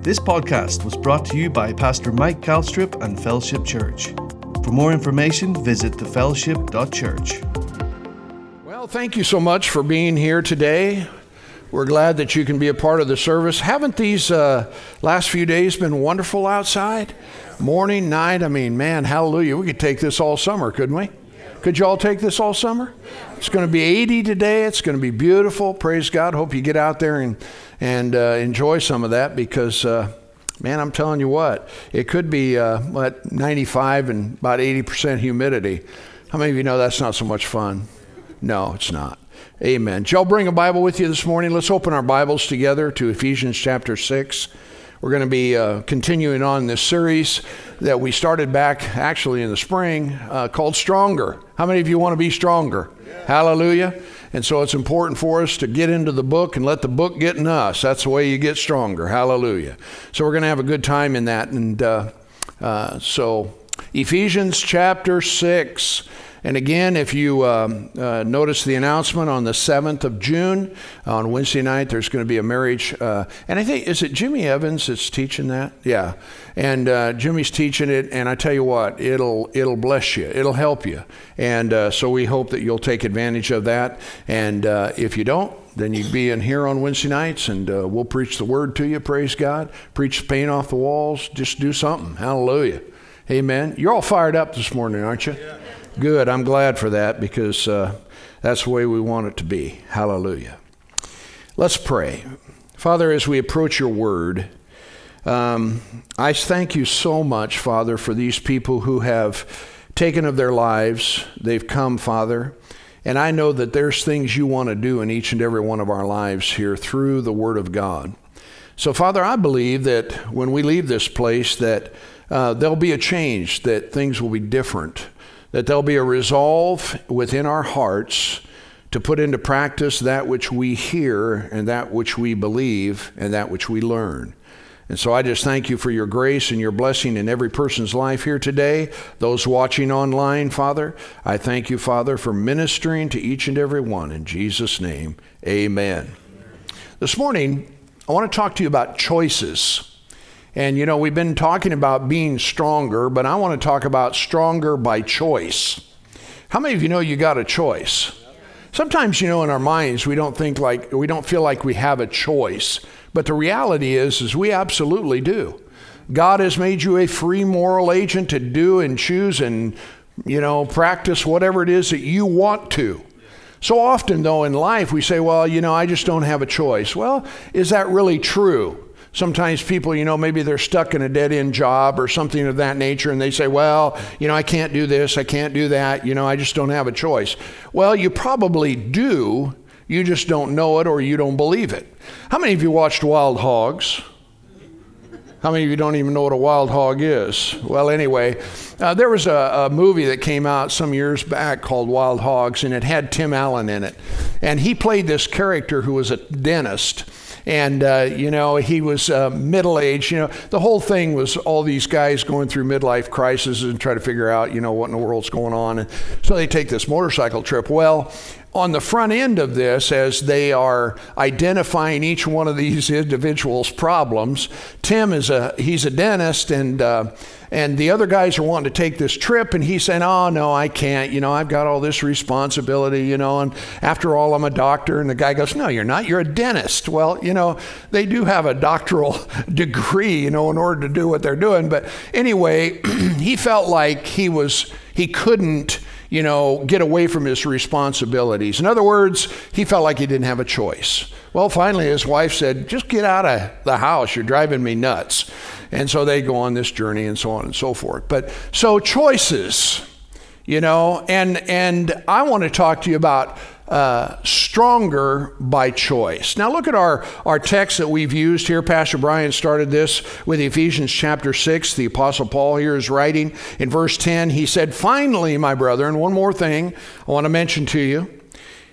This podcast was brought to you by Pastor Mike Calstrip and Fellowship Church. For more information, visit thefellowship.church. Well, thank you so much for being here today. We're glad that you can be a part of the service. Haven't these uh, last few days been wonderful outside? Morning, night, I mean, man, hallelujah. We could take this all summer, couldn't we? Could you all take this all summer? It's going to be 80 today. It's going to be beautiful. Praise God. Hope you get out there and, and uh, enjoy some of that because, uh, man, I'm telling you what, it could be uh, what 95 and about 80% humidity. How many of you know that's not so much fun? No, it's not. Amen. Y'all bring a Bible with you this morning? Let's open our Bibles together to Ephesians chapter 6. We're going to be uh, continuing on this series that we started back actually in the spring uh, called Stronger. How many of you want to be stronger? Yeah. Hallelujah. And so it's important for us to get into the book and let the book get in us. That's the way you get stronger. Hallelujah. So we're going to have a good time in that. And uh, uh so, Ephesians chapter 6. And again, if you um, uh, notice the announcement on the 7th of June, on Wednesday night, there's going to be a marriage. Uh, and I think, is it Jimmy Evans that's teaching that? Yeah. And uh, Jimmy's teaching it, and I tell you what, it'll, it'll bless you, it'll help you. And uh, so we hope that you'll take advantage of that. And uh, if you don't, then you'd be in here on Wednesday nights and uh, we'll preach the word to you. Praise God. Preach the paint off the walls. Just do something. Hallelujah. Amen. You're all fired up this morning, aren't you? Yeah. Good. I'm glad for that because uh, that's the way we want it to be. Hallelujah. Let's pray. Father, as we approach your word, um, I thank you so much, Father, for these people who have taken of their lives. They've come, Father. And I know that there's things you want to do in each and every one of our lives here through the Word of God. So, Father, I believe that when we leave this place, that uh, there'll be a change, that things will be different that there'll be a resolve within our hearts to put into practice that which we hear and that which we believe and that which we learn. And so I just thank you for your grace and your blessing in every person's life here today. Those watching online, Father, I thank you, Father, for ministering to each and every one. In Jesus' name, amen. This morning, I want to talk to you about choices. And you know, we've been talking about being stronger, but I want to talk about stronger by choice. How many of you know you got a choice? Sometimes, you know, in our minds, we don't think like, we don't feel like we have a choice. But the reality is, is we absolutely do. God has made you a free moral agent to do and choose and, you know, practice whatever it is that you want to. So often, though, in life, we say, well, you know, I just don't have a choice. Well, is that really true? Sometimes people, you know, maybe they're stuck in a dead end job or something of that nature, and they say, Well, you know, I can't do this, I can't do that, you know, I just don't have a choice. Well, you probably do, you just don't know it or you don't believe it. How many of you watched Wild Hogs? How many of you don't even know what a wild hog is? Well, anyway, uh, there was a, a, movie that came out some years back called Wild Hogs, and it had Tim Allen in it. And he played this character who was a dentist and uh, you know he was uh, middle aged. You know the whole thing was all these guys going through midlife crises and try to figure out you know what in the world's going on. And so they take this motorcycle trip. Well, on the front end of this, as they are identifying each one of these individuals' problems, Tim is a he's a dentist and. Uh, and the other guys are wanting to take this trip, and he's saying, Oh, no, I can't. You know, I've got all this responsibility, you know, and after all, I'm a doctor. And the guy goes, No, you're not. You're a dentist. Well, you know, they do have a doctoral degree, you know, in order to do what they're doing. But anyway, he felt like he was, he couldn't you know, get away from his responsibilities. In other words, he felt like he didn't have a choice. Well, finally, his wife said, Just get out of the house. You're driving me nuts. And so they go on this journey and so on and so forth. But so choices, you know, and and I want to talk to you about uh, stronger by choice. Now, look at our, our text that we've used here. Pastor Brian started this with Ephesians chapter 6. The Apostle Paul here is writing in verse 10. He said, Finally, my brethren, one more thing I want to mention to you.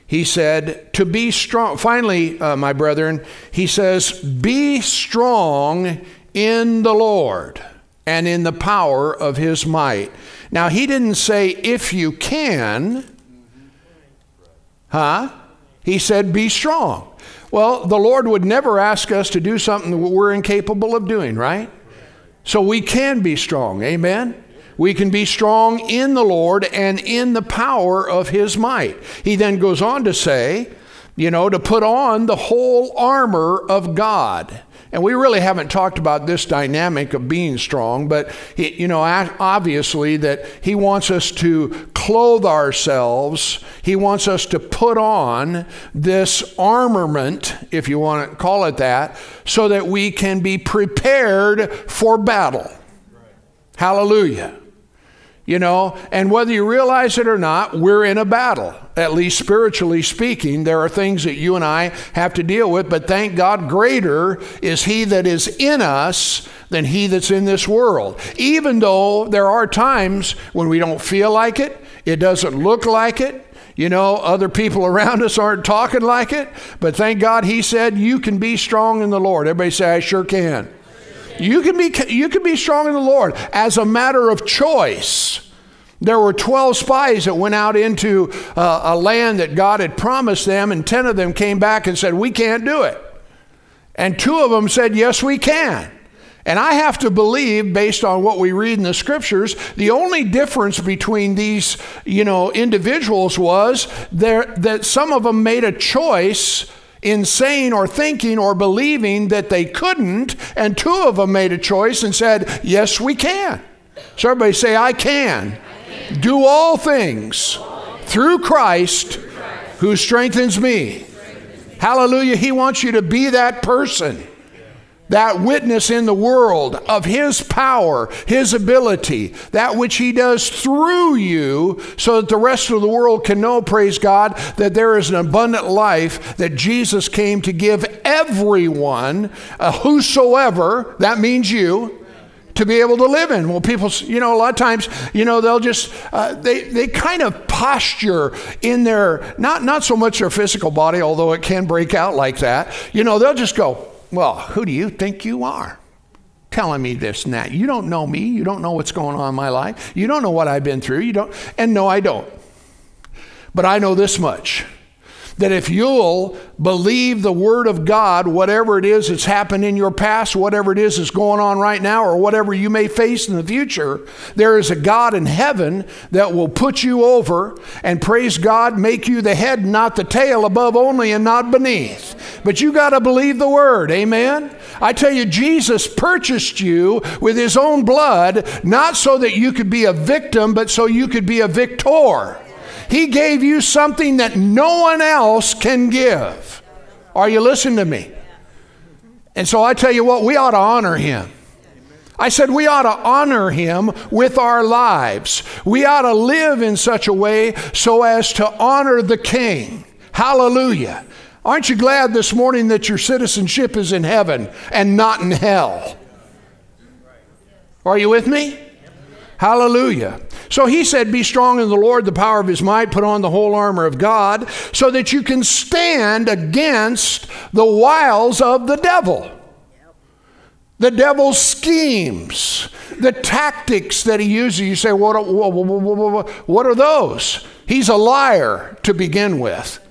He said, To be strong. Finally, uh, my brethren, he says, Be strong in the Lord and in the power of his might. Now, he didn't say if you can, huh? He said be strong. Well, the Lord would never ask us to do something that we're incapable of doing, right? So we can be strong. Amen? We can be strong in the Lord and in the power of his might. He then goes on to say, you know, to put on the whole armor of God. And we really haven't talked about this dynamic of being strong, but he, you know, obviously that he wants us to clothe ourselves. He wants us to put on this armament, if you want to call it that, so that we can be prepared for battle. Hallelujah. You know, and whether you realize it or not, we're in a battle. At least spiritually speaking, there are things that you and I have to deal with, but thank God, greater is He that is in us than He that's in this world. Even though there are times when we don't feel like it, it doesn't look like it, you know, other people around us aren't talking like it, but thank God He said, You can be strong in the Lord. Everybody say, I sure can. You can be you can be strong in the Lord as a matter of choice. There were 12 spies that went out into uh, a land that God had promised them, and 10 of them came back and said, We can't do it. And two of them said, Yes, we can. And I have to believe, based on what we read in the scriptures, the only difference between these, you know, individuals was there, that some of them made a choice in saying or thinking or believing that they couldn't, and two of them made a choice and said, Yes, we can. So everybody say, I can. Do all things through Christ who strengthens me. Hallelujah. He wants you to be that person that witness in the world of His power, His ability, that which He does through you, so that the rest of the world can know, praise God, that there is an abundant life that Jesus came to give everyone, uh, whosoever, that means you. To be able to live in. Well, people, you know, a lot of times, you know, they'll just, uh, they, they kind of posture in their, not, not so much their physical body, although it can break out like that. You know, they'll just go, well, who do you think you are? Telling me this and that. You don't know me. You don't know what's going on in my life. You don't know what I've been through. You don't. And no, I don't. But I know this much that if you'll believe the Word of God, whatever it is that's happened in your past, whatever it is that's going on right now, or whatever you may face in the future, there is a God in heaven that will put you over and praise God, make you the head, not the tail, above only and not beneath. But you got to believe the Word. Amen? I tell you, Jesus purchased you with His own blood, not so that you could be a victim, but so you could be a victor. He gave you something that no one else can give. Are you listening to me? And so I tell you what, we ought to honor him. I said we ought to honor him with our lives. We ought to live in such a way so as to honor the king. Hallelujah. Aren't you glad this morning that your citizenship is in heaven and not in hell? Are you with me? Hallelujah. So he said, Be strong in the Lord, the power of his might, put on the whole armor of God, so that you can stand against the wiles of the devil. The devil's schemes, the tactics that he uses. You say, what, what, what are those? He's a liar to begin with.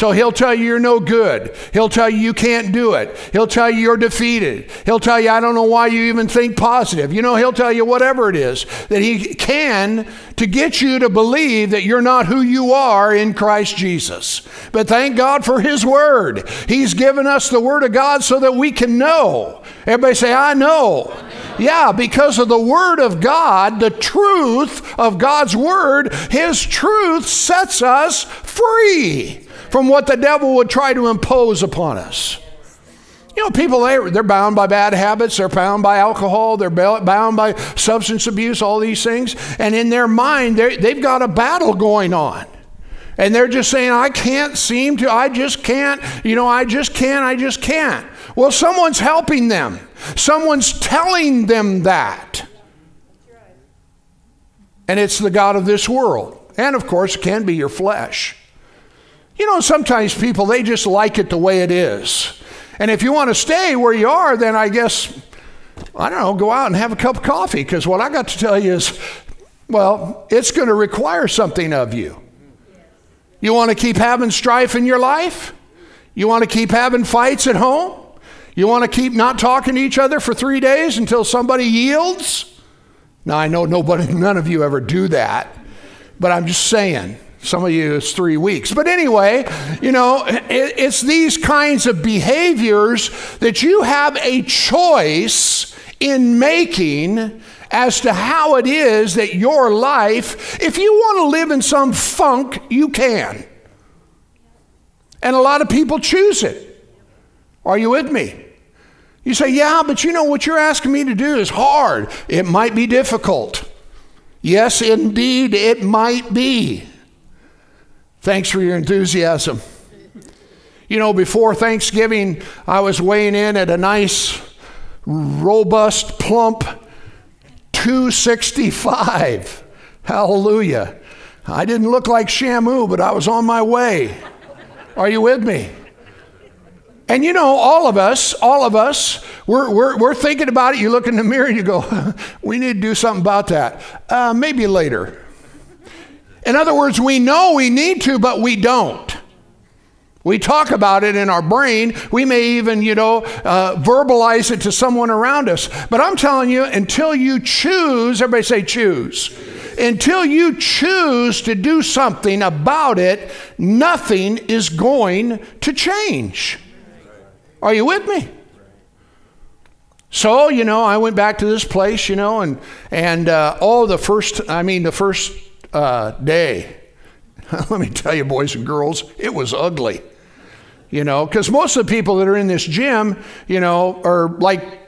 So he'll tell you you're no good. He'll tell you you can't do it. He'll tell you you're defeated. He'll tell you, I don't know why you even think positive. You know, he'll tell you whatever it is that he can to get you to believe that you're not who you are in Christ Jesus. But thank God for his word. He's given us the word of God so that we can know. Everybody say, I know. Yeah, because of the Word of God, the truth of God's Word, His truth sets us free from what the devil would try to impose upon us. You know, people, they, they're bound by bad habits, they're bound by alcohol, they're bound by substance abuse, all these things. And in their mind, they've got a battle going on. And they're just saying, I can't seem to, I just can't, you know, I just can't, I just can't. Well, someone's helping them, someone's telling them that. And it's the God of this world. And of course, it can be your flesh. You know, sometimes people, they just like it the way it is. And if you want to stay where you are, then I guess, I don't know, go out and have a cup of coffee. Because what I got to tell you is, well, it's going to require something of you. You want to keep having strife in your life? You want to keep having fights at home? You want to keep not talking to each other for three days until somebody yields? Now, I know nobody, none of you ever do that, but I'm just saying. Some of you it's three weeks. But anyway, you know, it, it's these kinds of behaviors that you have a choice in making as to how it is that your life, if you want to live in some funk, you can. And a lot of people choose it. Are you with me? You say, yeah, but you know what you're asking me to do is hard. It might be difficult. Yes, indeed, it might be. Thanks for your enthusiasm. You know, before Thanksgiving, I was weighing in at a nice, robust, plump 265. Hallelujah. I didn't look like Shamu, but I was on my way. Are you with me? And you know, all of us, all of us, we're, we're, we're thinking about it. You look in the mirror and you go, we need to do something about that. Uh, maybe later. In other words, we know we need to, but we don't. We talk about it in our brain. We may even, you know, uh, verbalize it to someone around us. But I'm telling you, until you choose, everybody say choose. Until you choose to do something about it, nothing is going to change. Are you with me? So, you know, I went back to this place, you know, and, and uh, oh, the first, I mean, the first uh, day, let me tell you, boys and girls, it was ugly. You know, because most of the people that are in this gym, you know, are like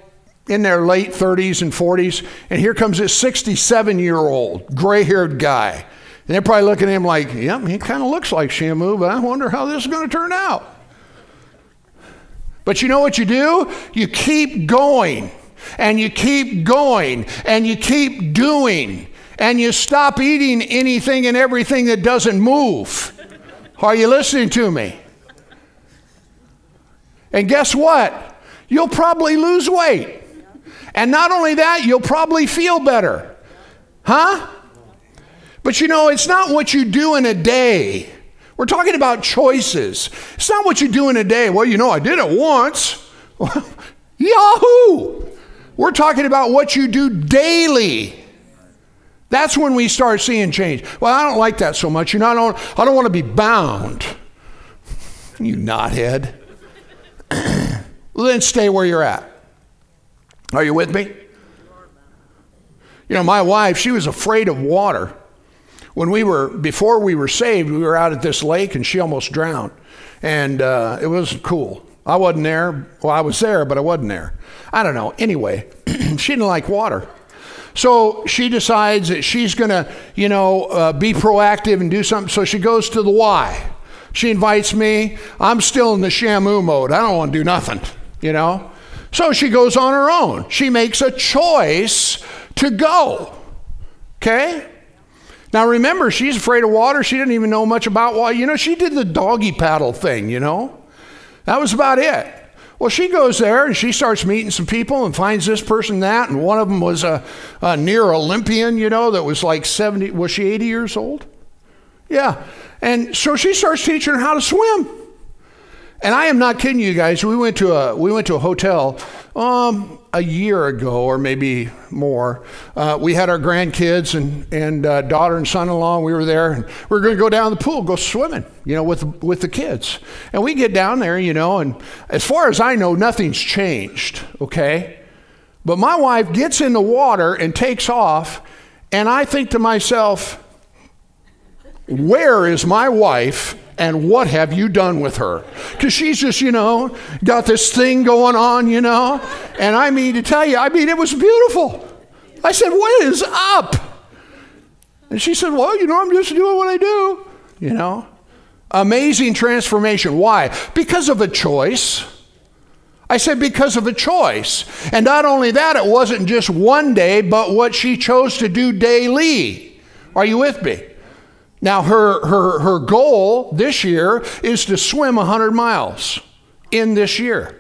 in their late 30s and 40s, and here comes this 67 year old, gray haired guy. And they're probably looking at him like, yep, he kind of looks like Shamu, but I wonder how this is going to turn out. But you know what you do? You keep going, and you keep going, and you keep doing, and you stop eating anything and everything that doesn't move. Are you listening to me? And guess what? You'll probably lose weight. And not only that, you'll probably feel better. Huh? But you know, it's not what you do in a day. We're talking about choices. It's not what you do in a day. Well, you know, I did it once. Yahoo! We're talking about what you do daily. That's when we start seeing change. Well, I don't like that so much. You know, I don't, I don't want to be bound. You knothead. then stay where you're at. Are you with me? You know, my wife, she was afraid of water. When we were, before we were saved, we were out at this lake and she almost drowned. And uh, it was cool. I wasn't there. Well, I was there, but I wasn't there. I don't know. Anyway, she didn't like water. So she decides that she's going to, you know, uh, be proactive and do something. So she goes to the Y. She invites me. I'm still in the Shamu mode. I don't want to do nothing, you know. So she goes on her own. She makes a choice to go. Okay? Now remember, she's afraid of water. She didn't even know much about water. You know, she did the doggy paddle thing, you know. That was about it. Well, she goes there and she starts meeting some people and finds this person that, and one of them was a, a near Olympian, you know, that was like 70, was she 80 years old? Yeah. And so she starts teaching her how to swim. And I am not kidding you guys. We went to a we went to a hotel um, a year ago, or maybe more. Uh, we had our grandkids and and uh, daughter and son-in-law. We were there, and we were going to go down the pool, go swimming, you know, with with the kids. And we get down there, you know, and as far as I know, nothing's changed. Okay, but my wife gets in the water and takes off, and I think to myself, where is my wife? And what have you done with her? Because she's just, you know, got this thing going on, you know. And I mean, to tell you, I mean, it was beautiful. I said, What is up? And she said, Well, you know, I'm just doing what I do, you know. Amazing transformation. Why? Because of a choice. I said, because of a choice. And not only that, it wasn't just one day, but what she chose to do daily. Are you with me? Now, her, her, her goal this year is to swim 100 miles in this year.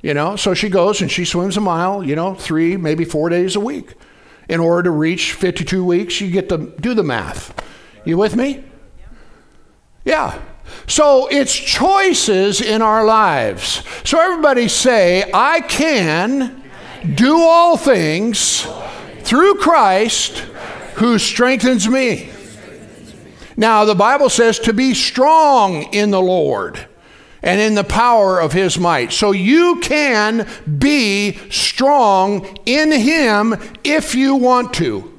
You know, so she goes and she swims a mile, you know, three, maybe four days a week. In order to reach 52 weeks, you get to do the math. You with me? Yeah. So it's choices in our lives. So everybody say, I can do all things through Christ who strengthens me. Now, the Bible says to be strong in the Lord and in the power of his might. So you can be strong in him if you want to.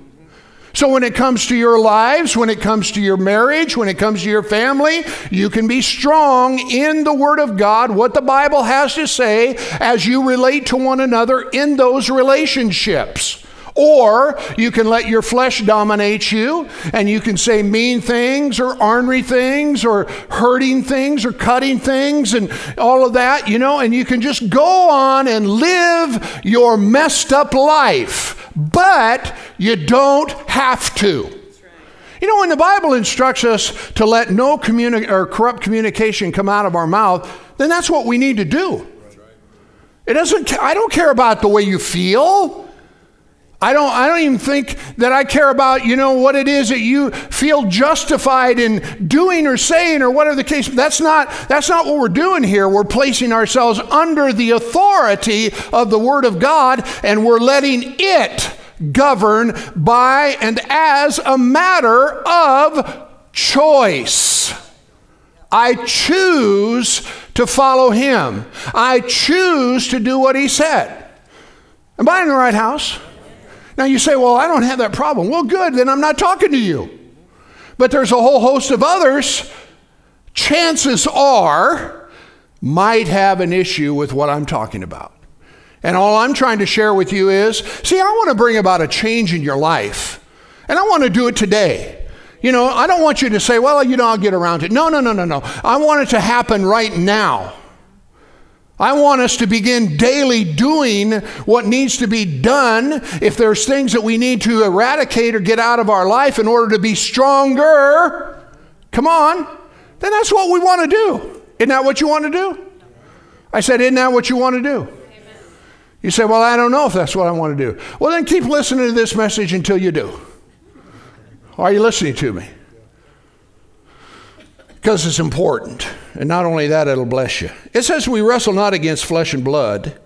So, when it comes to your lives, when it comes to your marriage, when it comes to your family, you can be strong in the Word of God, what the Bible has to say as you relate to one another in those relationships. Or you can let your flesh dominate you and you can say mean things or ornery things or hurting things or cutting things and all of that, you know, and you can just go on and live your messed up life. But you don't have to. You know, when the Bible instructs us to let no communi- or corrupt communication come out of our mouth, then that's what we need to do. It doesn't, I don't care about the way you feel. I don't, I don't even think that I care about, you know, what it is that you feel justified in doing or saying or whatever the case. That's not, that's not what we're doing here. We're placing ourselves under the authority of the Word of God and we're letting it govern by and as a matter of choice. I choose to follow Him. I choose to do what He said. Am I in the right house? Now you say, well, I don't have that problem. Well, good, then I'm not talking to you. But there's a whole host of others, chances are, might have an issue with what I'm talking about. And all I'm trying to share with you is see, I want to bring about a change in your life. And I want to do it today. You know, I don't want you to say, well, you know, I'll get around to it. No, no, no, no, no. I want it to happen right now. I want us to begin daily doing what needs to be done. If there's things that we need to eradicate or get out of our life in order to be stronger, come on, then that's what we want to do. Isn't that what you want to do? I said, Isn't that what you want to do? You say, Well, I don't know if that's what I want to do. Well, then keep listening to this message until you do. Are you listening to me? Because it's important. And not only that, it'll bless you. It says we wrestle not against flesh and blood,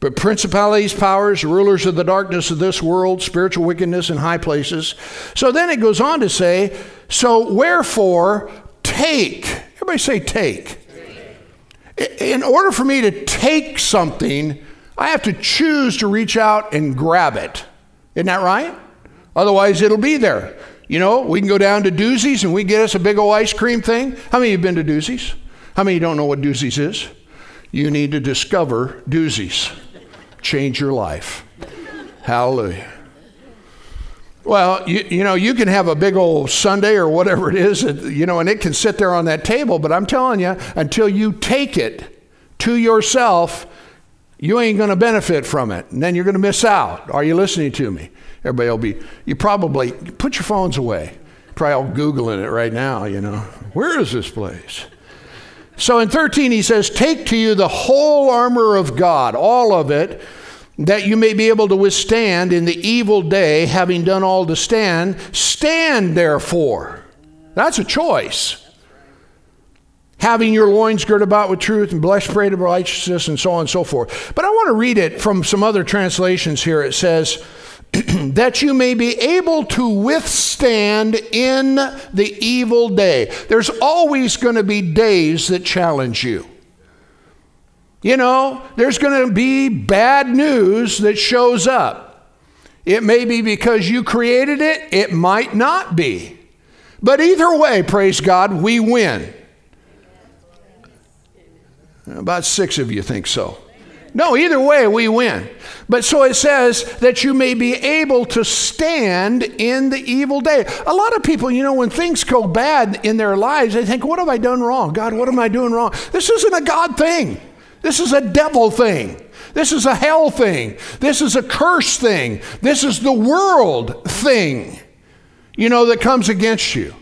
but principalities, powers, rulers of the darkness of this world, spiritual wickedness in high places. So then it goes on to say, so wherefore take. Everybody say take. In order for me to take something, I have to choose to reach out and grab it. Isn't that right? Otherwise, it'll be there. You know, we can go down to Doozies and we get us a big old ice cream thing. How many of you have been to Doozies? How many of you don't know what Doozies is? You need to discover Doozies. Change your life. Hallelujah. Well, you, you know, you can have a big old sundae or whatever it is, you know, and it can sit there on that table, but I'm telling you, until you take it to yourself, you ain't going to benefit from it. And then you're going to miss out. Are you listening to me? Everybody will be, you probably, put your phones away. Probably all Googling it right now, you know. Where is this place? So in 13, he says, Take to you the whole armor of God, all of it, that you may be able to withstand in the evil day, having done all to stand. Stand therefore. That's a choice. Having your loins girt about with truth and blessed, breastplate of righteousness, and so on and so forth. But I want to read it from some other translations here. It says, that you may be able to withstand in the evil day. There's always going to be days that challenge you. You know, there's going to be bad news that shows up. It may be because you created it, it might not be. But either way, praise God, we win. About six of you think so. No, either way, we win. But so it says that you may be able to stand in the evil day. A lot of people, you know, when things go bad in their lives, they think, What have I done wrong? God, what am I doing wrong? This isn't a God thing. This is a devil thing. This is a hell thing. This is a curse thing. This is the world thing, you know, that comes against you.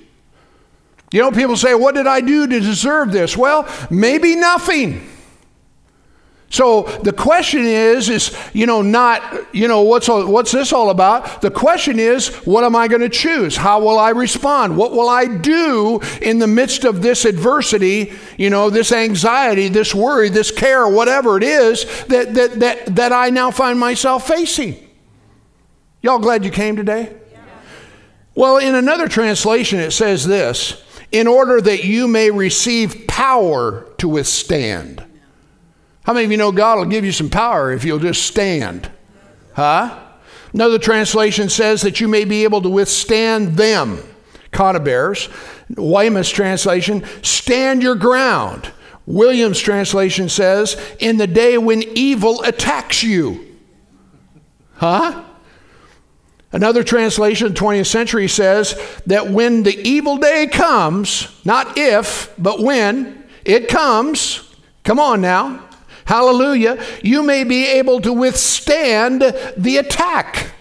You know, people say, What did I do to deserve this? Well, maybe nothing. So the question is, is you know, not you know what's all, what's this all about? The question is, what am I going to choose? How will I respond? What will I do in the midst of this adversity? You know, this anxiety, this worry, this care, whatever it is that that that that I now find myself facing. Y'all glad you came today? Well, in another translation, it says this in order that you may receive power to withstand. How many of you know God will give you some power if you'll just stand? Huh? Another translation says that you may be able to withstand them, bears. Weymouth's translation, stand your ground. Williams' translation says, in the day when evil attacks you. Huh? Another translation, 20th century, says that when the evil day comes, not if, but when it comes, come on now, hallelujah, you may be able to withstand the attack.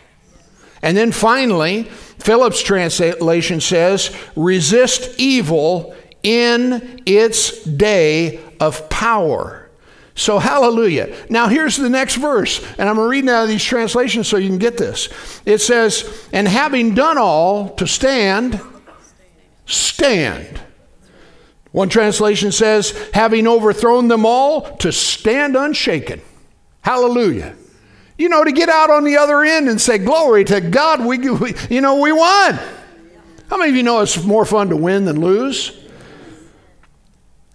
And then finally, Phillips' translation says, resist evil in its day of power. So, hallelujah. Now, here's the next verse, and I'm reading out of these translations so you can get this. It says, And having done all to stand, stand. One translation says, Having overthrown them all, to stand unshaken. Hallelujah. You know, to get out on the other end and say, Glory to God, we, we you know, we won. How many of you know it's more fun to win than lose?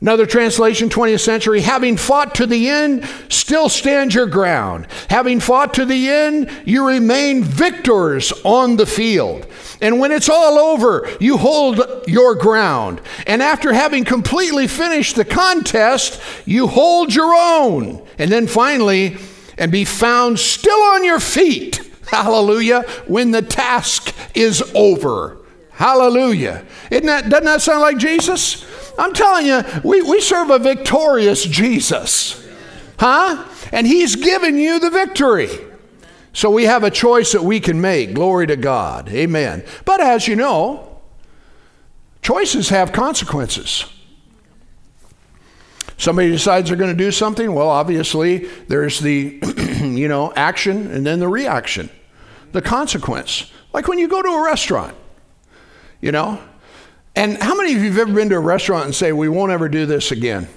Another translation, 20th century, having fought to the end, still stand your ground. Having fought to the end, you remain victors on the field. And when it's all over, you hold your ground. And after having completely finished the contest, you hold your own. And then finally, and be found still on your feet. Hallelujah. When the task is over. Hallelujah. Isn't that, doesn't that sound like Jesus? I'm telling you, we, we serve a victorious Jesus. Huh? And He's given you the victory. So we have a choice that we can make. Glory to God. Amen. But as you know, choices have consequences. Somebody decides they're going to do something, well, obviously, there's the, you know, action and then the reaction, the consequence. Like when you go to a restaurant, you know, and how many of you have ever been to a restaurant and say, we won't ever do this again?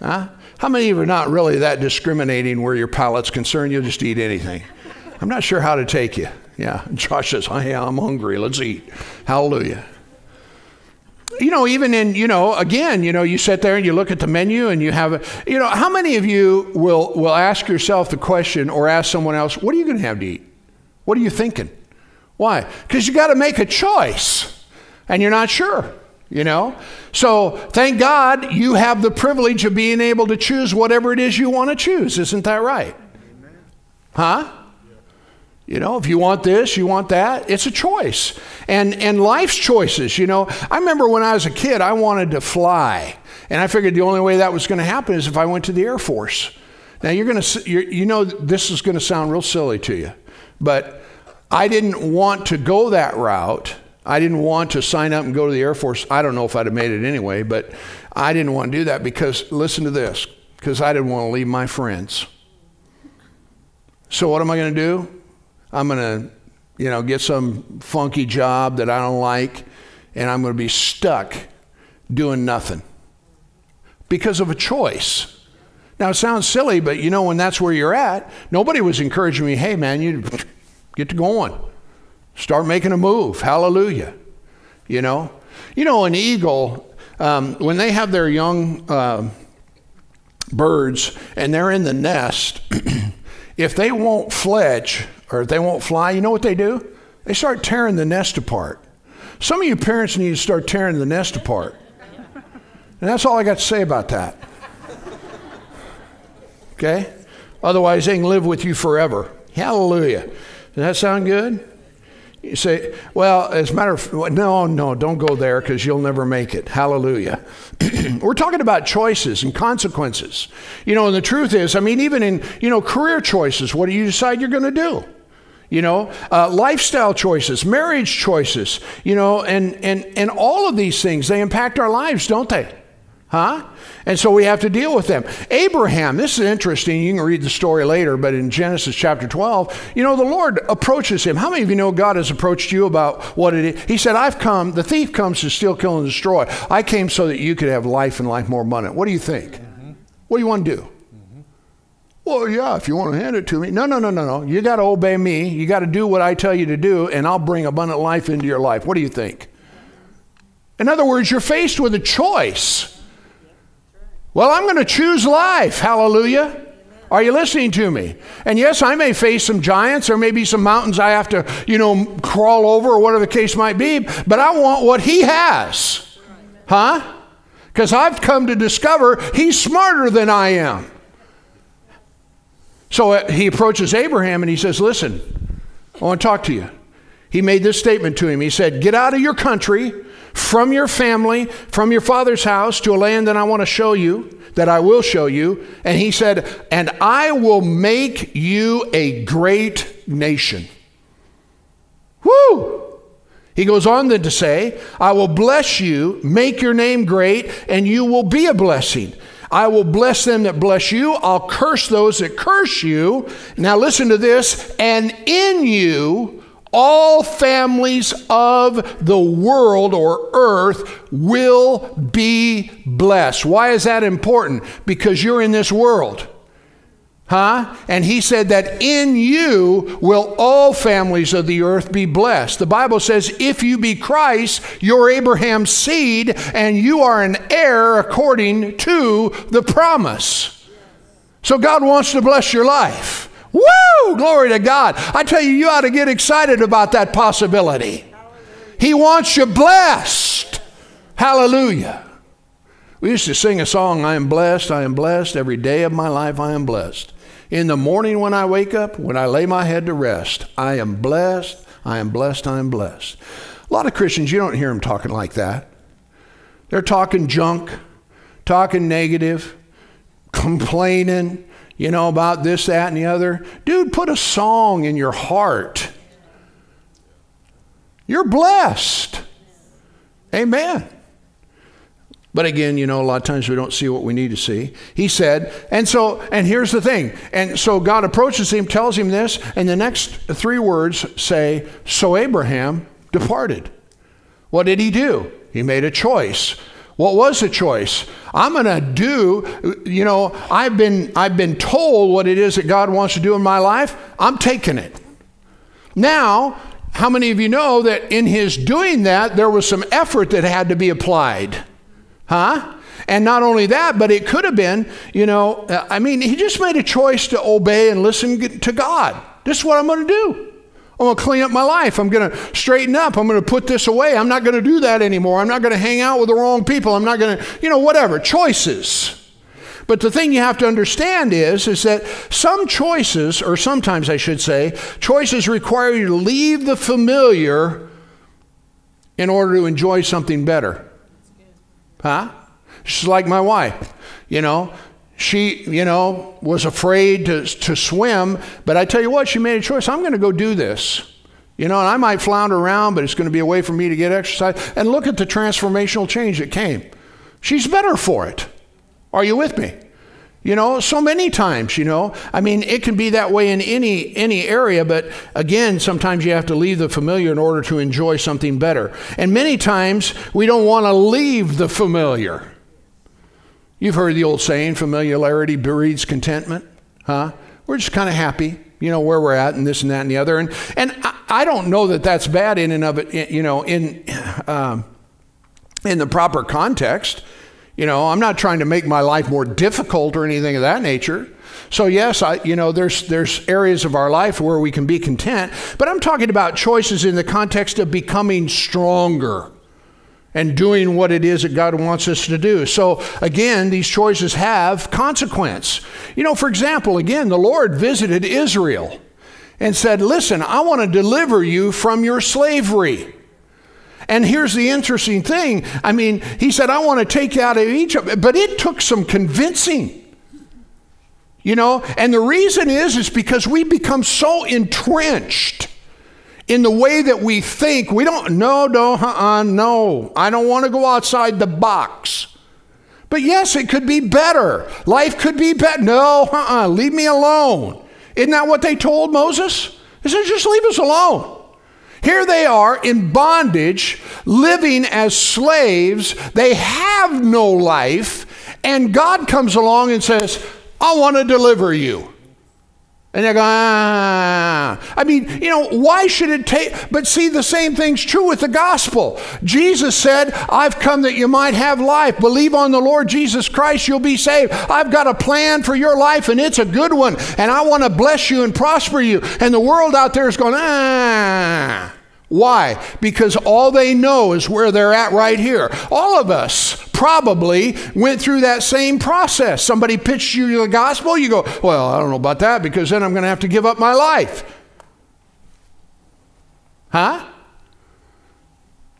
Huh? How many of you are not really that discriminating where your palate's concerned? You'll just eat anything. I'm not sure how to take you. Yeah. Josh says, yeah, I'm hungry. Let's eat. Hallelujah. You know, even in, you know, again, you know, you sit there and you look at the menu and you have, a, you know, how many of you will, will ask yourself the question or ask someone else, what are you going to have to eat? What are you thinking? Why? Because you got to make a choice and you're not sure, you know? So thank God you have the privilege of being able to choose whatever it is you want to choose. Isn't that right? Huh? You know, if you want this, you want that, it's a choice. And and life's choices, you know. I remember when I was a kid, I wanted to fly. And I figured the only way that was going to happen is if I went to the Air Force. Now you're going to you know this is going to sound real silly to you, but I didn't want to go that route. I didn't want to sign up and go to the Air Force. I don't know if I'd have made it anyway, but I didn't want to do that because, listen to this, because I didn't want to leave my friends. So, what am I going to do? I'm going to, you know, get some funky job that I don't like, and I'm going to be stuck doing nothing because of a choice. Now, it sounds silly, but you know, when that's where you're at, nobody was encouraging me, hey, man, you Get to going. Start making a move. Hallelujah. You know? You know, an eagle, um, when they have their young uh, birds and they're in the nest, if they won't fledge or if they won't fly, you know what they do? They start tearing the nest apart. Some of you parents need to start tearing the nest apart. And that's all I got to say about that. Okay? Otherwise, they can live with you forever. Hallelujah. Does that sound good? You say, well, as a matter of no, no, don't go there because you'll never make it. Hallelujah. We're talking about choices and consequences. You know, and the truth is, I mean, even in, you know, career choices, what do you decide you're going to do? You know, uh, lifestyle choices, marriage choices, you know, and, and, and all of these things, they impact our lives, don't they? Huh? And so we have to deal with them. Abraham, this is interesting. You can read the story later, but in Genesis chapter 12, you know, the Lord approaches him. How many of you know God has approached you about what it is? He said, I've come, the thief comes to steal, kill, and destroy. I came so that you could have life and life more abundant. What do you think? Mm-hmm. What do you want to do? Mm-hmm. Well, yeah, if you want to hand it to me. No, no, no, no, no. You got to obey me. You got to do what I tell you to do, and I'll bring abundant life into your life. What do you think? In other words, you're faced with a choice. Well, I'm going to choose life. Hallelujah. Are you listening to me? And yes, I may face some giants or maybe some mountains I have to, you know, crawl over or whatever the case might be, but I want what he has. Huh? Because I've come to discover he's smarter than I am. So uh, he approaches Abraham and he says, Listen, I want to talk to you. He made this statement to him. He said, Get out of your country from your family, from your father's house to a land that I want to show you, that I will show you. And he said, And I will make you a great nation. Woo! He goes on then to say, I will bless you, make your name great, and you will be a blessing. I will bless them that bless you. I'll curse those that curse you. Now listen to this. And in you all families of the world or earth will be blessed. Why is that important? Because you're in this world. Huh? And he said that in you will all families of the earth be blessed. The Bible says, if you be Christ, you're Abraham's seed, and you are an heir according to the promise. So God wants to bless your life. Woo! Glory to God. I tell you, you ought to get excited about that possibility. He wants you blessed. Hallelujah. We used to sing a song, I am blessed, I am blessed. Every day of my life, I am blessed. In the morning when I wake up, when I lay my head to rest, I am blessed, I am blessed, I am blessed. A lot of Christians, you don't hear them talking like that. They're talking junk, talking negative, complaining, you know, about this, that, and the other. Dude, put a song in your heart. You're blessed. Amen. But again, you know, a lot of times we don't see what we need to see. He said, and so, and here's the thing. And so God approaches him, tells him this, and the next three words say, So Abraham departed. What did he do? He made a choice. What was the choice? I'm going to do, you know, I've been, I've been told what it is that God wants to do in my life. I'm taking it. Now, how many of you know that in his doing that, there was some effort that had to be applied? Huh? And not only that, but it could have been, you know, uh, I mean, he just made a choice to obey and listen to God. This is what I'm going to do. I'm going to clean up my life. I'm going to straighten up. I'm going to put this away. I'm not going to do that anymore. I'm not going to hang out with the wrong people. I'm not going to, you know, whatever. Choices. But the thing you have to understand is, is that some choices, or sometimes I should say, choices require you to leave the familiar in order to enjoy something better. Huh? She's like my wife. You know, she, you know, was afraid to, to swim, but I tell you what, she made a choice. I'm going to go do this. You know, and I might flounder around, but it's going to be a way for me to get exercise. And look at the transformational change that came. She's better for it. Are you with me? You know, so many times, you know. I mean, it can be that way in any any area, but again, sometimes you have to leave the familiar in order to enjoy something better. And many times we don't want to leave the familiar. You've heard the old saying, familiarity breeds contentment, huh? We're just kind of happy, you know, where we're at and this and that and the other. And, and I, I don't know that that's bad in and of it, you know, in, um, in the proper context. You know, I'm not trying to make my life more difficult or anything of that nature. So yes, I, you know, there's there's areas of our life where we can be content, but I'm talking about choices in the context of becoming stronger and doing what it is that God wants us to do. So, again, these choices have consequence. You know, for example, again, the Lord visited Israel and said, Listen, I want to deliver you from your slavery. And here's the interesting thing I mean, he said, I want to take you out of Egypt, but it took some convincing. You know, and the reason is is because we become so entrenched in the way that we think. We don't, no, no, uh-uh, no. I don't want to go outside the box. But yes, it could be better. Life could be better. No, uh-uh, leave me alone. Isn't that what they told Moses? He said, just leave us alone. Here they are in bondage, living as slaves. They have no life. And God comes along and says, I want to deliver you. And they go, ah. I mean, you know, why should it take? But see, the same thing's true with the gospel. Jesus said, I've come that you might have life. Believe on the Lord Jesus Christ, you'll be saved. I've got a plan for your life, and it's a good one. And I want to bless you and prosper you. And the world out there is going, ah. Why? Because all they know is where they're at right here. All of us probably went through that same process. Somebody pitched you the gospel, you go, Well, I don't know about that because then I'm going to have to give up my life. Huh?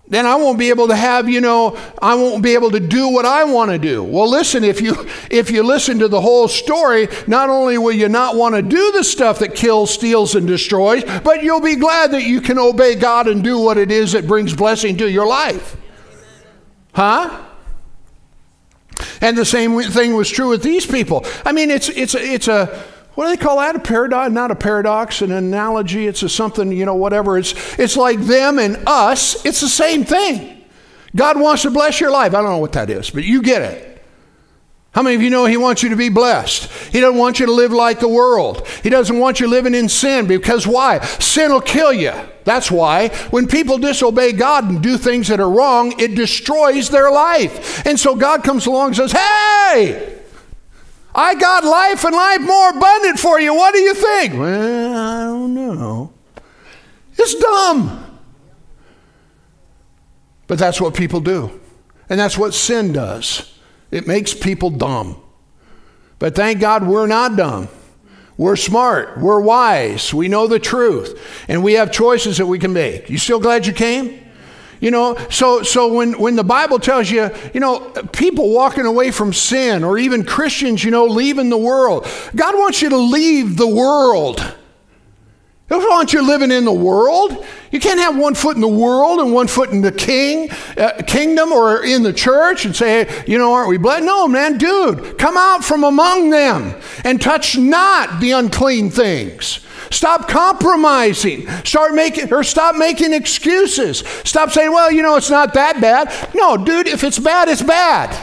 Then I won't be able to have, you know, I won't be able to do what I want to do. Well, listen, if you if you listen to the whole story, not only will you not want to do the stuff that kills, steals and destroys, but you'll be glad that you can obey God and do what it is that brings blessing to your life. Huh? And the same thing was true with these people. I mean, it's it's it's a what do they call that? A paradox? Not a paradox, an analogy. It's a something, you know, whatever. It's, it's like them and us. It's the same thing. God wants to bless your life. I don't know what that is, but you get it. How many of you know He wants you to be blessed? He doesn't want you to live like the world. He doesn't want you living in sin because why? Sin will kill you. That's why when people disobey God and do things that are wrong, it destroys their life. And so God comes along and says, Hey, I got life and life more abundant for you. What do you think? Well, I don't know. It's dumb. But that's what people do. And that's what sin does. It makes people dumb. But thank God we're not dumb. We're smart. We're wise. We know the truth. And we have choices that we can make. You still glad you came? You know, so so when when the Bible tells you, you know, people walking away from sin or even Christians, you know, leaving the world. God wants you to leave the world. He doesn't want you living in the world. You can't have one foot in the world and one foot in the king uh, kingdom or in the church and say, hey, you know, aren't we blessed? No, man, dude, come out from among them and touch not the unclean things. Stop compromising. Start making or stop making excuses. Stop saying, "Well, you know, it's not that bad." No, dude, if it's bad, it's bad.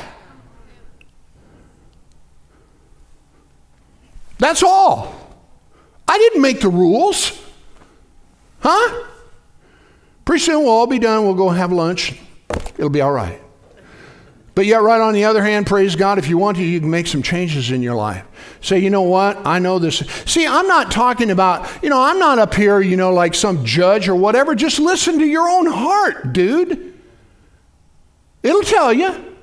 That's all. I didn't make the rules. Huh? Pretty soon we'll all be done. We'll go have lunch. It'll be all right. But yet, right on the other hand, praise God, if you want to, you can make some changes in your life. Say, you know what? I know this. See, I'm not talking about, you know, I'm not up here, you know, like some judge or whatever. Just listen to your own heart, dude. It'll tell you.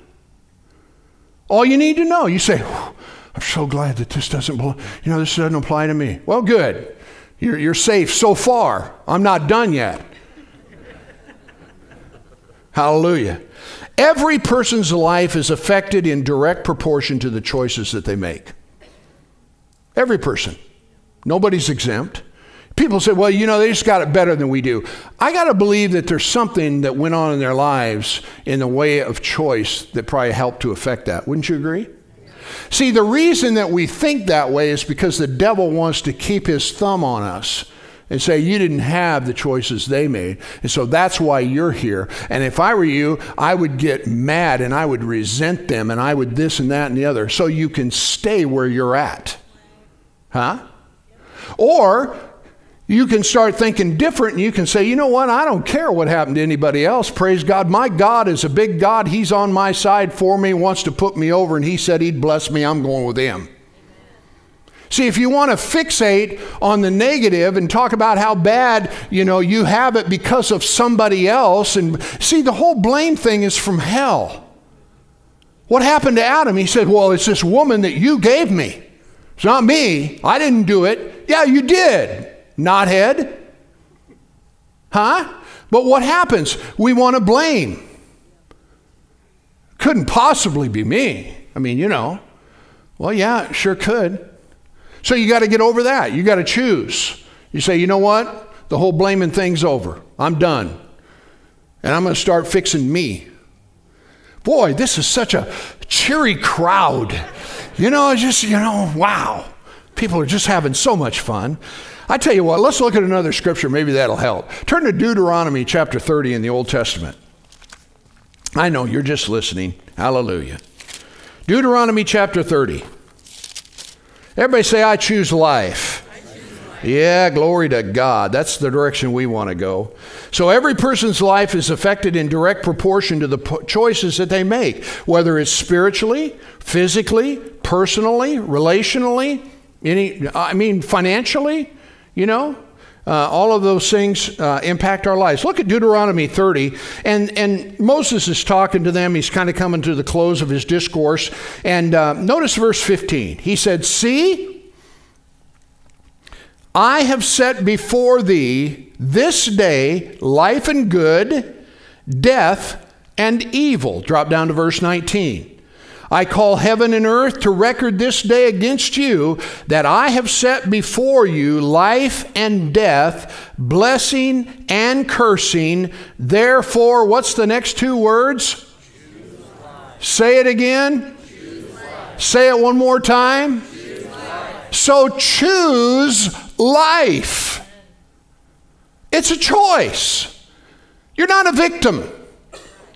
All you need to know. You say, I'm so glad that this doesn't, you know, this doesn't apply to me. Well, good. You're, you're safe so far. I'm not done yet. Hallelujah. Every person's life is affected in direct proportion to the choices that they make. Every person. Nobody's exempt. People say, well, you know, they just got it better than we do. I got to believe that there's something that went on in their lives in the way of choice that probably helped to affect that. Wouldn't you agree? See, the reason that we think that way is because the devil wants to keep his thumb on us and say you didn't have the choices they made. And so that's why you're here. And if I were you, I would get mad and I would resent them and I would this and that and the other so you can stay where you're at. Huh? Or you can start thinking different and you can say, you know what, I don't care what happened to anybody else. Praise God. My God is a big God. He's on my side for me, wants to put me over, and He said He'd bless me. I'm going with Him. See, if you want to fixate on the negative and talk about how bad, you know, you have it because of somebody else, and see, the whole blame thing is from hell. What happened to Adam? He said, Well, it's this woman that you gave me. It's not me. I didn't do it. Yeah, you did. Knothead. Huh? But what happens? We want to blame. Couldn't possibly be me. I mean, you know. Well, yeah, sure could. So you got to get over that. You got to choose. You say, you know what? The whole blaming thing's over. I'm done. And I'm going to start fixing me. Boy, this is such a cheery crowd. You know, just, you know, wow. People are just having so much fun. I tell you what, let's look at another scripture. Maybe that'll help. Turn to Deuteronomy chapter 30 in the Old Testament. I know you're just listening. Hallelujah. Deuteronomy chapter 30. Everybody say, I choose life. Yeah, glory to God. That's the direction we want to go. So every person's life is affected in direct proportion to the choices that they make, whether it's spiritually, physically, personally, relationally, any I mean financially, you know? Uh, all of those things uh, impact our lives. Look at Deuteronomy 30, and, and Moses is talking to them. He's kind of coming to the close of his discourse. And uh, notice verse 15. He said, See, I have set before thee this day life and good, death and evil. Drop down to verse 19. I call heaven and earth to record this day against you that I have set before you life and death, blessing and cursing. Therefore, what's the next two words? Say it again. Say it one more time. So choose life. It's a choice. You're not a victim.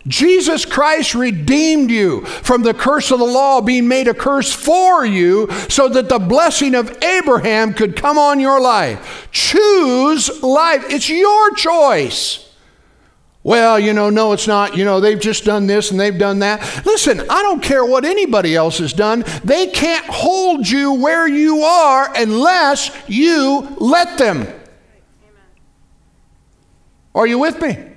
Jesus Christ redeemed you from the curse of the law being made a curse for you so that the blessing of Abraham could come on your life. Choose life. It's your choice. Well, you know, no, it's not. You know, they've just done this and they've done that. Listen, I don't care what anybody else has done. They can't hold you where you are unless you let them. Are you with me?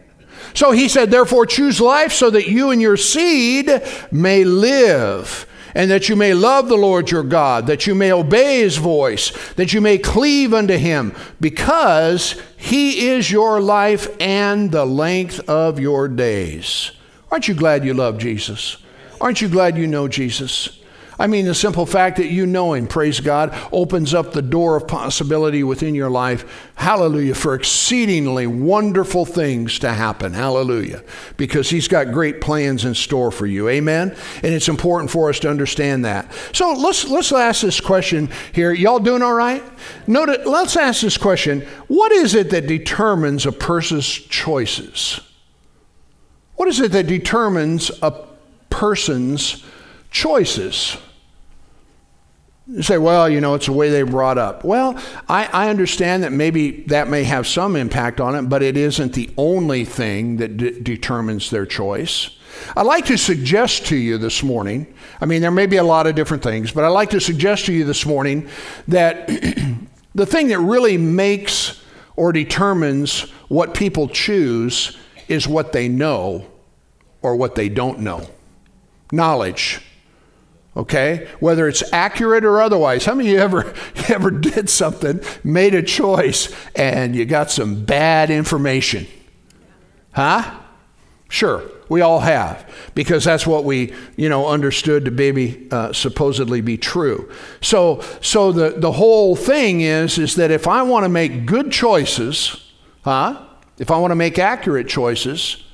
So he said, Therefore, choose life so that you and your seed may live, and that you may love the Lord your God, that you may obey his voice, that you may cleave unto him, because he is your life and the length of your days. Aren't you glad you love Jesus? Aren't you glad you know Jesus? I mean, the simple fact that you know Him, praise God, opens up the door of possibility within your life. Hallelujah, for exceedingly wonderful things to happen. Hallelujah. Because He's got great plans in store for you. Amen? And it's important for us to understand that. So let's, let's ask this question here. Y'all doing all right? Note let's ask this question What is it that determines a person's choices? What is it that determines a person's choices? You say, well, you know, it's the way they brought up. Well, I, I, understand that maybe that may have some impact on it, but it isn't the only thing that determines their choice. I'd like to suggest to you this morning, I mean, there may be a lot of different things, but I'd like to suggest to you this morning that the thing that really makes or determines what people choose is what they know or what they don't know. Knowledge okay? Whether it's accurate or otherwise. How many of you ever you ever did something made a choice and you got some bad information? Huh? Sure we all have because that's what we you know understood to maybe uh, supposedly be true. So so the the whole thing is is that if i want to make good choices huh? If i want to make accurate choices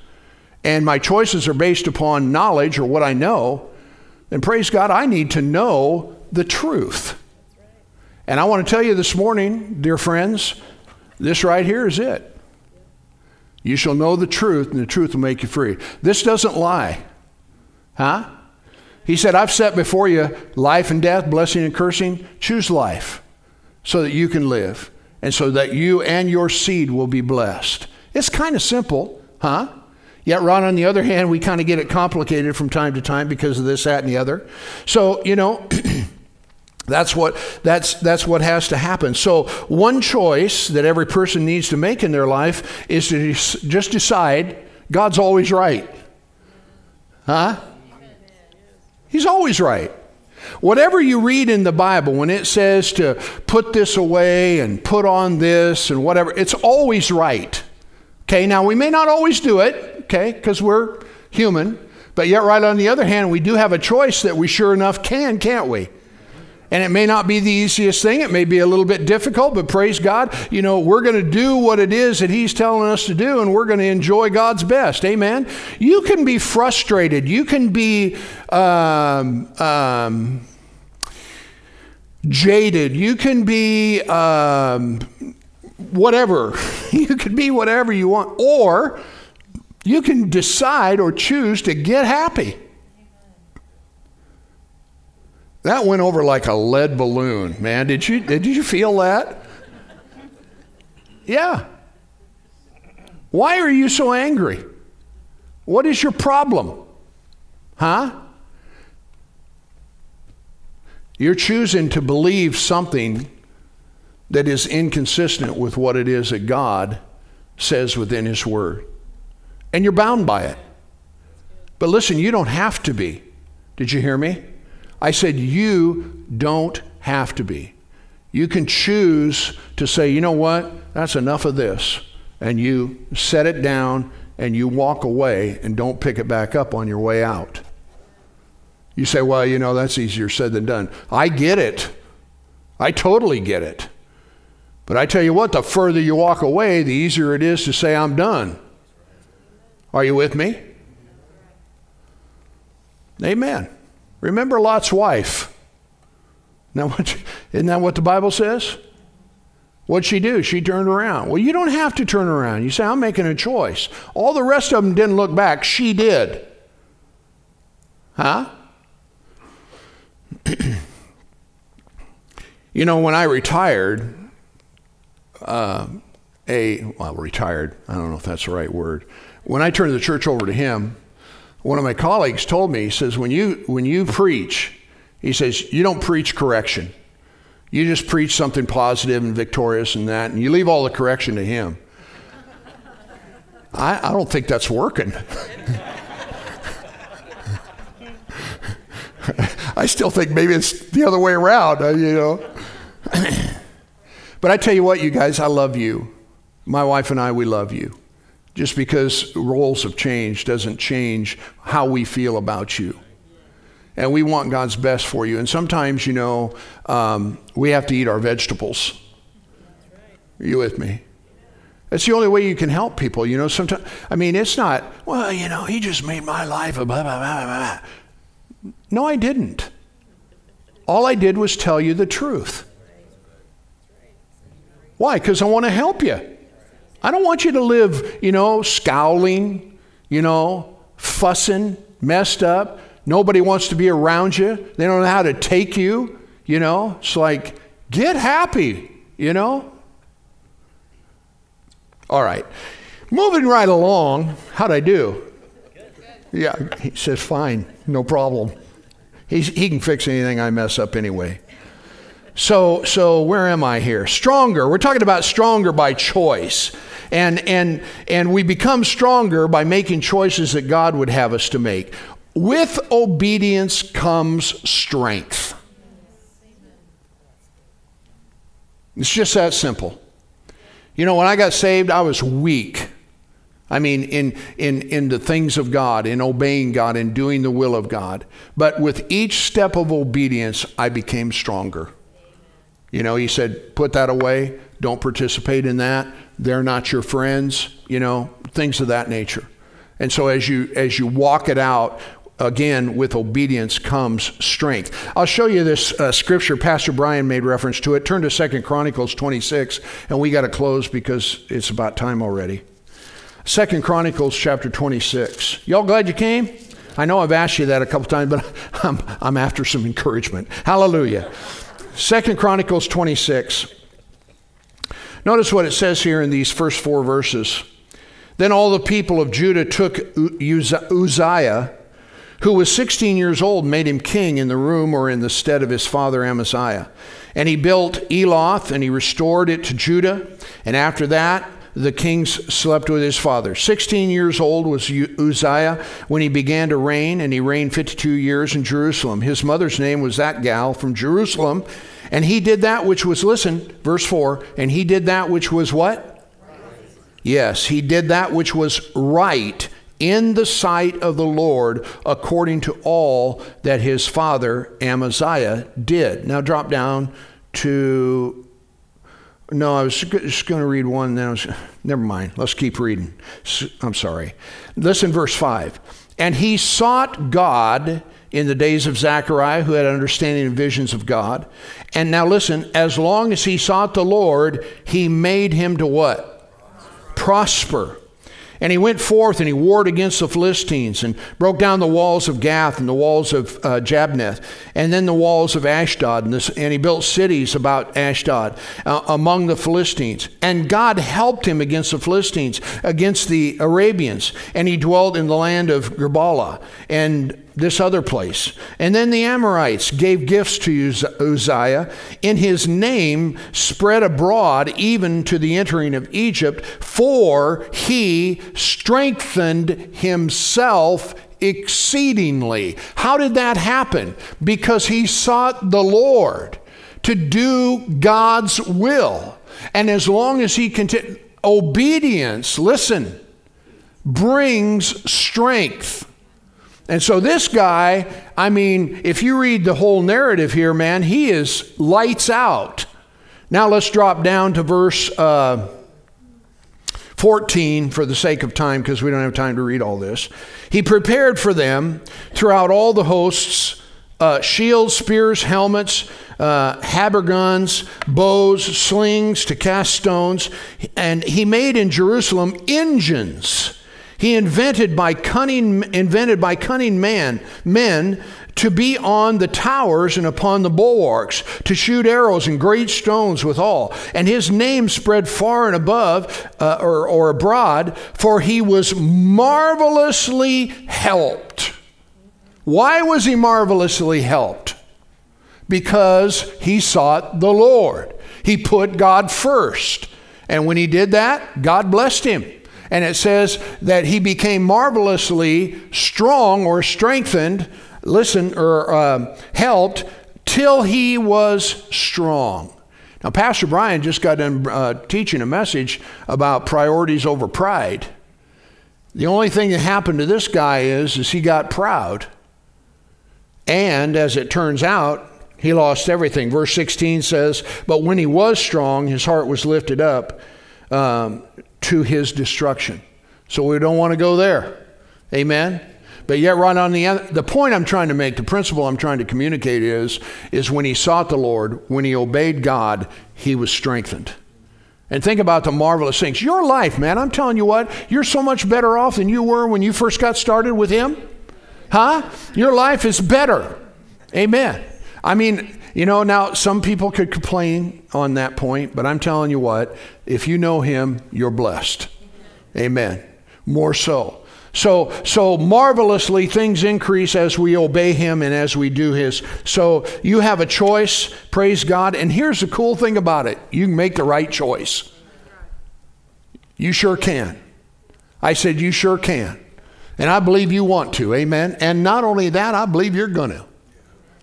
and my choices are based upon knowledge or what i know then praise God, I need to know the truth. And I want to tell you this morning, dear friends, this right here is it. You shall know the truth, and the truth will make you free. This doesn't lie. Huh? He said, I've set before you life and death, blessing and cursing. Choose life so that you can live and so that you and your seed will be blessed. It's kind of simple, huh? Yet, Ron, on the other hand, we kind of get it complicated from time to time because of this, that, and the other. So, you know, that's what that's that's what has to happen. So, one choice that every person needs to make in their life is to just decide God's always right. Huh? He's always right. Whatever you read in the Bible, when it says to put this away and put on this and whatever, it's always right. Okay, now we may not always do it, okay, because we're human. But yet, right on the other hand, we do have a choice that we sure enough can, can't we? And it may not be the easiest thing, it may be a little bit difficult, but praise God, you know, we're going to do what it is that He's telling us to do, and we're going to enjoy God's best. Amen? You can be frustrated. You can be um, um, jaded. You can be um, whatever. you can be whatever you want. Or you can decide or choose to get happy. That went over like a lead balloon, man. Did you, did you feel that? Yeah. Why are you so angry? What is your problem? Huh? You're choosing to believe something that is inconsistent with what it is that God says within His Word. And you're bound by it. But listen, you don't have to be. Did you hear me? I said, You don't have to be. You can choose to say, You know what? That's enough of this. And you set it down and you walk away and don't pick it back up on your way out. You say, Well, you know, that's easier said than done. I get it. I totally get it. But I tell you what, the further you walk away, the easier it is to say, I'm done. Are you with me? Amen. Remember Lot's wife. Now, isn't that what the Bible says? What'd she do? She turned around. Well, you don't have to turn around. You say, I'm making a choice. All the rest of them didn't look back. She did. Huh? you know, when I retired, uh, a, well, retired, I don't know if that's the right word. When I turned the church over to him, one of my colleagues told me, he says, when you, when you preach, he says, you don't preach correction. You just preach something positive and victorious and that, and you leave all the correction to him. I, I don't think that's working. I still think maybe it's the other way around, uh, you know. but I tell you what, you guys, I love you. My wife and I, we love you. Just because roles have changed doesn't change how we feel about you. And we want God's best for you. And sometimes, you know, um, we have to eat our vegetables. Are you with me? That's the only way you can help people. You know, sometimes, I mean, it's not, well, you know, he just made my life a blah, blah, blah, blah. No, I didn't. All I did was tell you the truth. Why? Because I want to help you. I don't want you to live, you know, scowling, you know, fussing, messed up. Nobody wants to be around you. They don't know how to take you, you know. It's like, get happy, you know. All right. Moving right along, how'd I do? Yeah, he says, fine, no problem. He's, he can fix anything I mess up anyway. So, so where am I here? Stronger. We're talking about stronger by choice. And, and, and we become stronger by making choices that God would have us to make. With obedience comes strength. It's just that simple. You know, when I got saved, I was weak. I mean, in, in, in the things of God, in obeying God, in doing the will of God. But with each step of obedience, I became stronger. You know, he said, put that away, don't participate in that they're not your friends, you know, things of that nature. And so as you as you walk it out, again with obedience comes strength. I'll show you this uh, scripture. Pastor Brian made reference to it. Turn to Second Chronicles 26, and we got to close because it's about time already. Second Chronicles chapter 26. Y'all glad you came? I know I've asked you that a couple times, but I'm, I'm after some encouragement. Hallelujah. Second Chronicles 26. Notice what it says here in these first four verses. Then all the people of Judah took Uzziah, who was 16 years old, made him king in the room or in the stead of his father Amaziah. And he built Eloth and he restored it to Judah. And after that, the kings slept with his father. 16 years old was Uzziah when he began to reign, and he reigned 52 years in Jerusalem. His mother's name was that gal from Jerusalem, and he did that which was, listen, verse 4, and he did that which was what? Yes, he did that which was right in the sight of the Lord according to all that his father Amaziah did. Now drop down to. No, I was just going to read one, then I was. Never mind. Let's keep reading. I'm sorry. Listen, verse 5. And he sought God in the days of Zechariah, who had understanding and visions of God. And now listen, as long as he sought the Lord, he made him to what? Prosper. And he went forth and he warred against the Philistines and broke down the walls of Gath and the walls of uh, Jabneh and then the walls of Ashdod. And, this, and he built cities about Ashdod uh, among the Philistines. And God helped him against the Philistines, against the Arabians. And he dwelt in the land of Gurbaal. And this other place. And then the Amorites gave gifts to Uzziah in his name spread abroad even to the entering of Egypt, for he strengthened himself exceedingly. How did that happen? Because he sought the Lord to do God's will. And as long as he continued, obedience, listen, brings strength. And so this guy, I mean, if you read the whole narrative here, man, he is lights out. Now let's drop down to verse uh, 14 for the sake of time, because we don't have time to read all this. He prepared for them throughout all the hosts uh, shields, spears, helmets, uh, habergeons, bows, slings to cast stones, and he made in Jerusalem engines he invented by cunning, invented by cunning man, men to be on the towers and upon the bulwarks, to shoot arrows and great stones withal. And his name spread far and above uh, or, or abroad, for he was marvelously helped. Why was he marvelously helped? Because he sought the Lord. He put God first. And when he did that, God blessed him. And it says that he became marvelously strong or strengthened, listen, or uh, helped till he was strong. Now, Pastor Brian just got done uh, teaching a message about priorities over pride. The only thing that happened to this guy is, is he got proud. And as it turns out, he lost everything. Verse 16 says, But when he was strong, his heart was lifted up. Um, to his destruction. So we don't want to go there. Amen. But yet, right on the other, the point I'm trying to make, the principle I'm trying to communicate is, is when he sought the Lord, when he obeyed God, he was strengthened. And think about the marvelous things. Your life, man, I'm telling you what, you're so much better off than you were when you first got started with him. Huh? Your life is better. Amen. I mean, you know, now some people could complain on that point, but I'm telling you what, if you know him, you're blessed. Amen. More so. So, so marvelously things increase as we obey him and as we do his. So you have a choice, praise God. And here's the cool thing about it you can make the right choice. You sure can. I said, You sure can. And I believe you want to. Amen. And not only that, I believe you're going to.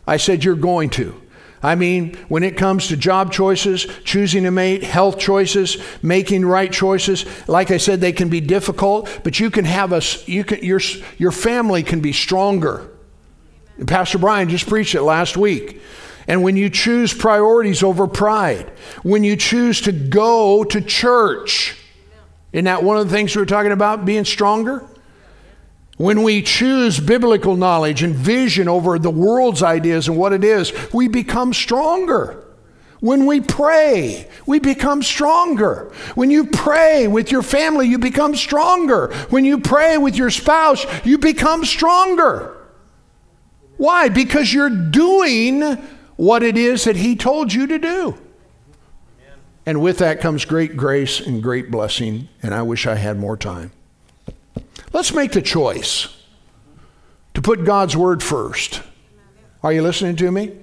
I said, You're going to. I mean, when it comes to job choices, choosing a mate, health choices, making right choices, like I said, they can be difficult, but you can have a, you can, your, your family can be stronger. Pastor Brian just preached it last week. And when you choose priorities over pride, when you choose to go to church, isn't that one of the things we were talking about, being stronger? When we choose biblical knowledge and vision over the world's ideas and what it is, we become stronger. When we pray, we become stronger. When you pray with your family, you become stronger. When you pray with your spouse, you become stronger. Why? Because you're doing what it is that He told you to do. And with that comes great grace and great blessing, and I wish I had more time. Let's make the choice to put God's word first. Are you listening to me?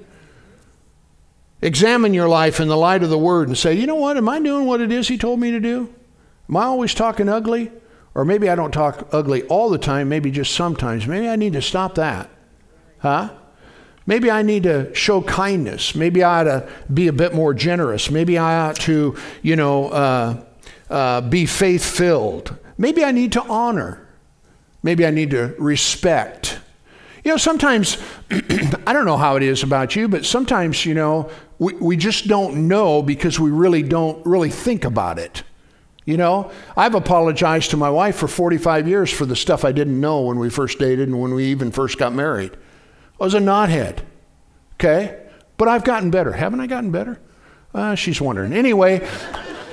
Examine your life in the light of the word and say, you know what? Am I doing what it is he told me to do? Am I always talking ugly? Or maybe I don't talk ugly all the time, maybe just sometimes. Maybe I need to stop that. Huh? Maybe I need to show kindness. Maybe I ought to be a bit more generous. Maybe I ought to, you know, uh, uh, be faith filled. Maybe I need to honor. Maybe I need to respect. You know, sometimes, I don't know how it is about you, but sometimes, you know, we, we just don't know because we really don't really think about it. You know, I've apologized to my wife for 45 years for the stuff I didn't know when we first dated and when we even first got married. I was a knothead. Okay? But I've gotten better. Haven't I gotten better? Uh, she's wondering. Anyway,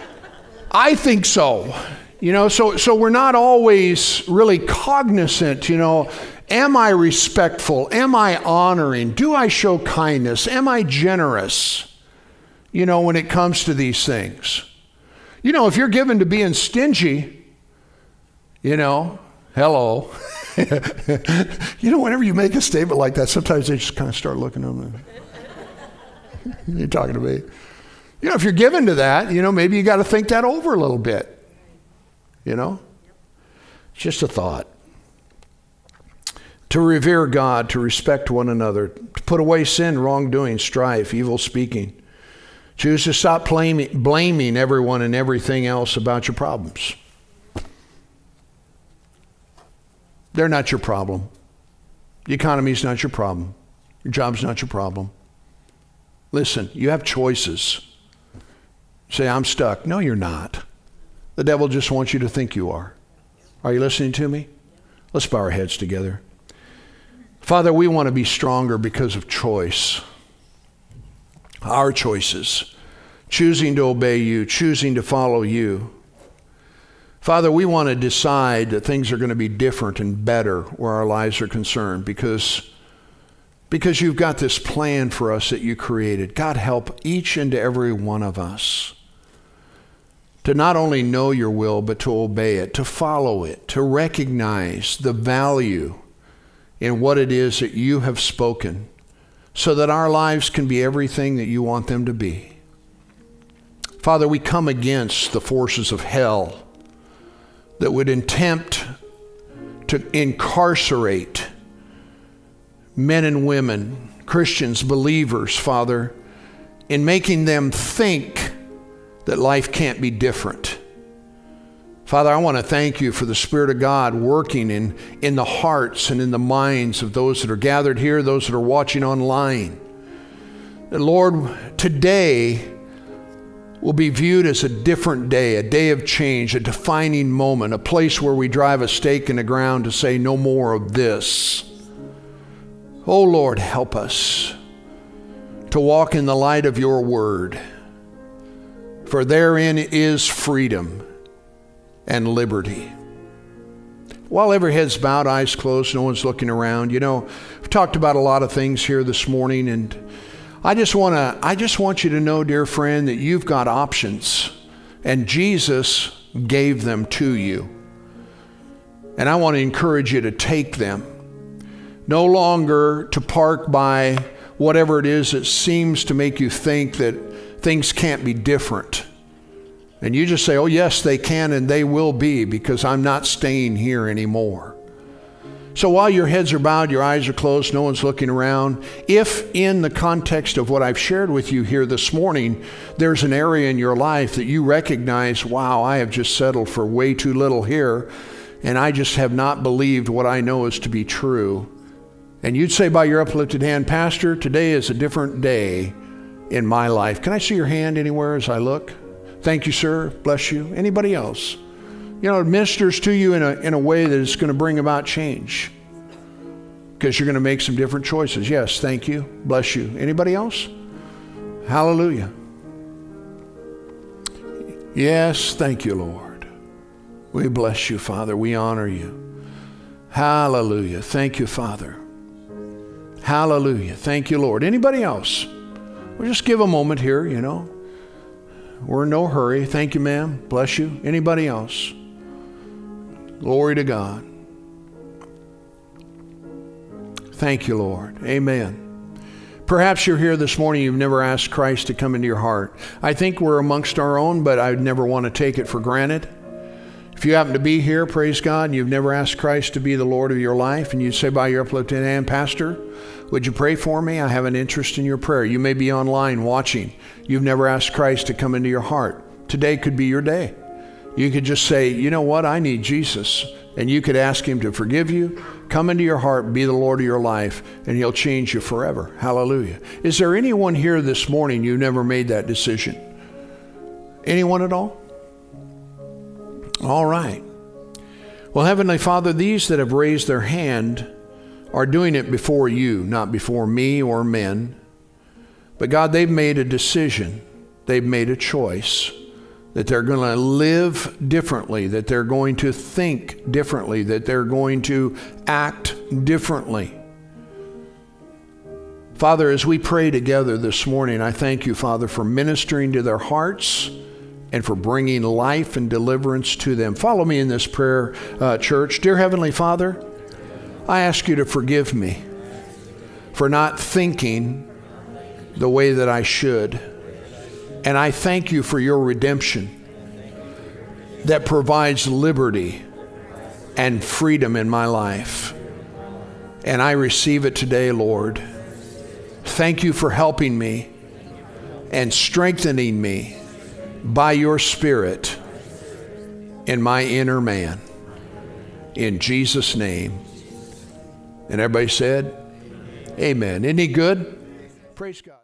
I think so. You know, so, so we're not always really cognizant, you know, am I respectful? Am I honoring? Do I show kindness? Am I generous? You know, when it comes to these things. You know, if you're given to being stingy, you know, hello. you know, whenever you make a statement like that, sometimes they just kind of start looking at me. You're talking to me. You know, if you're given to that, you know, maybe you got to think that over a little bit. You know? It's just a thought. To revere God, to respect one another, to put away sin, wrongdoing, strife, evil speaking. Choose to stop blaming, blaming everyone and everything else about your problems. They're not your problem. The economy is not your problem. Your job's not your problem. Listen, you have choices. Say, I'm stuck. No, you're not. The devil just wants you to think you are. Are you listening to me? Let's bow our heads together. Father, we want to be stronger because of choice. Our choices. Choosing to obey you, choosing to follow you. Father, we want to decide that things are going to be different and better where our lives are concerned because, because you've got this plan for us that you created. God, help each and every one of us to not only know your will, but to obey it, to follow it, to recognize the value in what it is that you have spoken, so that our lives can be everything that you want them to be. Father, we come against the forces of hell that would attempt to incarcerate men and women, Christians, believers, Father, in making them think that life can't be different. Father, I want to thank you for the Spirit of God working in, in the hearts and in the minds of those that are gathered here, those that are watching online. That, Lord, today will be viewed as a different day, a day of change, a defining moment, a place where we drive a stake in the ground to say, no more of this. Oh, Lord, help us to walk in the light of your word for therein is freedom and liberty. While every head's bowed, eyes closed, no one's looking around, you know, we've talked about a lot of things here this morning, and I just want to, I just want you to know, dear friend, that you've got options, and Jesus gave them to you. And I want to encourage you to take them. No longer to park by whatever it is that seems to make you think that things can't be different. And you just say, oh, yes, they can and they will be because I'm not staying here anymore. So while your heads are bowed, your eyes are closed, no one's looking around, if in the context of what I've shared with you here this morning, there's an area in your life that you recognize, wow, I have just settled for way too little here, and I just have not believed what I know is to be true. And you'd say by your uplifted hand, Pastor, today is a different day in my life. Can I see your hand anywhere as I look? Thank you, sir. Bless you. Anybody else? You know, it ministers to you in a, in a way that is going to bring about change because you're going to make some different choices. Yes, thank you. Bless you. Anybody else? Hallelujah. Yes, thank you, Lord. We bless you, Father. We honor you. Hallelujah. Thank you, Father. Hallelujah. Thank you, Lord. Anybody else? We'll just give a moment here, you know. We're in no hurry. Thank you, ma'am. Bless you. Anybody else? Glory to God. Thank you, Lord. Amen. Perhaps you're here this morning, you've never asked Christ to come into your heart. I think we're amongst our own, but I'd never want to take it for granted. If you happen to be here, praise God, and you've never asked Christ to be the Lord of your life, and you say by your uplifted hand, Pastor, would you pray for me? I have an interest in your prayer. You may be online watching. You've never asked Christ to come into your heart. Today could be your day. You could just say, you know what? I need Jesus. and you could ask Him to forgive you, come into your heart, be the Lord of your life, and He'll change you forever. Hallelujah. Is there anyone here this morning you never made that decision? Anyone at all? All right. Well, Heavenly Father, these that have raised their hand are doing it before you, not before me or men. But God, they've made a decision, they've made a choice that they're going to live differently, that they're going to think differently, that they're going to act differently. Father, as we pray together this morning, I thank you, Father, for ministering to their hearts and for bringing life and deliverance to them. Follow me in this prayer, uh, church. Dear Heavenly Father, I ask you to forgive me for not thinking the way that I should. And I thank you for your redemption that provides liberty and freedom in my life. And I receive it today, Lord. Thank you for helping me and strengthening me by your Spirit in my inner man. In Jesus' name. And everybody said, Amen. Isn't he good? Praise God.